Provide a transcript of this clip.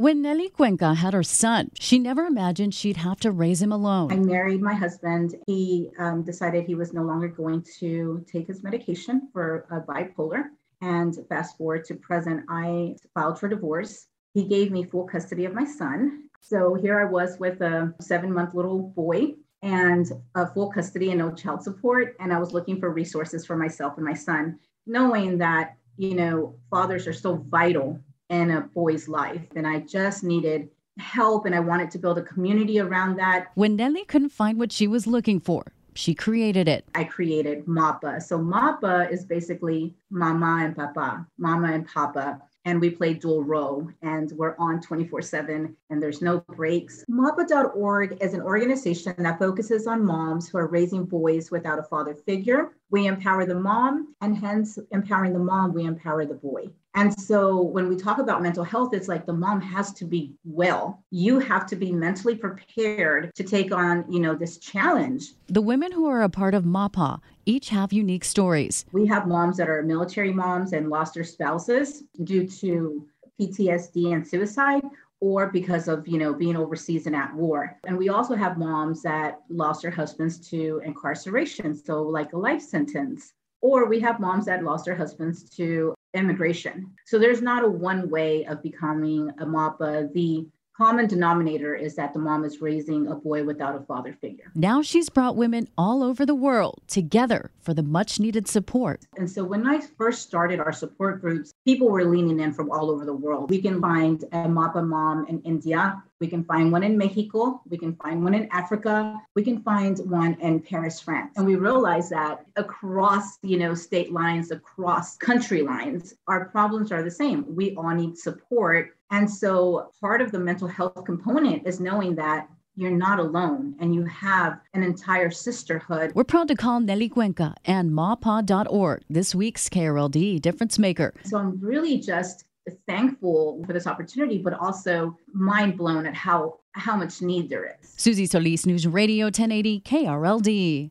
When Nelly Cuenca had her son, she never imagined she'd have to raise him alone. I married my husband. He um, decided he was no longer going to take his medication for bipolar. And fast forward to present, I filed for divorce. He gave me full custody of my son. So here I was with a seven month little boy and full custody and no child support. And I was looking for resources for myself and my son, knowing that, you know, fathers are so vital in a boy's life. And I just needed help and I wanted to build a community around that. When Nelly couldn't find what she was looking for, she created it. I created MAPA. So MAPA is basically mama and papa, mama and papa. And we play dual role and we're on 24 7 and there's no breaks. MAPA.org is an organization that focuses on moms who are raising boys without a father figure. We empower the mom, and hence empowering the mom, we empower the boy. And so when we talk about mental health, it's like the mom has to be well. You have to be mentally prepared to take on, you know, this challenge. The women who are a part of MAPA each have unique stories. We have moms that are military moms and lost their spouses due to PTSD and suicide or because of you know being overseas and at war and we also have moms that lost their husbands to incarceration so like a life sentence or we have moms that lost their husbands to immigration. So there's not a one way of becoming a MAPA. The common denominator is that the mom is raising a boy without a father figure. Now she's brought women all over the world together for the much needed support. And so when I first started our support groups, people were leaning in from all over the world. We can find a MAPA mom in India. We can find one in Mexico. We can find one in Africa. We can find one in Paris, France. And we realize that across, you know, state lines, across country lines, our problems are the same. We all need support and so part of the mental health component is knowing that you're not alone and you have an entire sisterhood. We're proud to call Nelly Cuenca and MAPA.org this week's KRLD Difference Maker. So I'm really just thankful for this opportunity, but also mind blown at how how much need there is. Susie Solis, News Radio 1080 KRLD.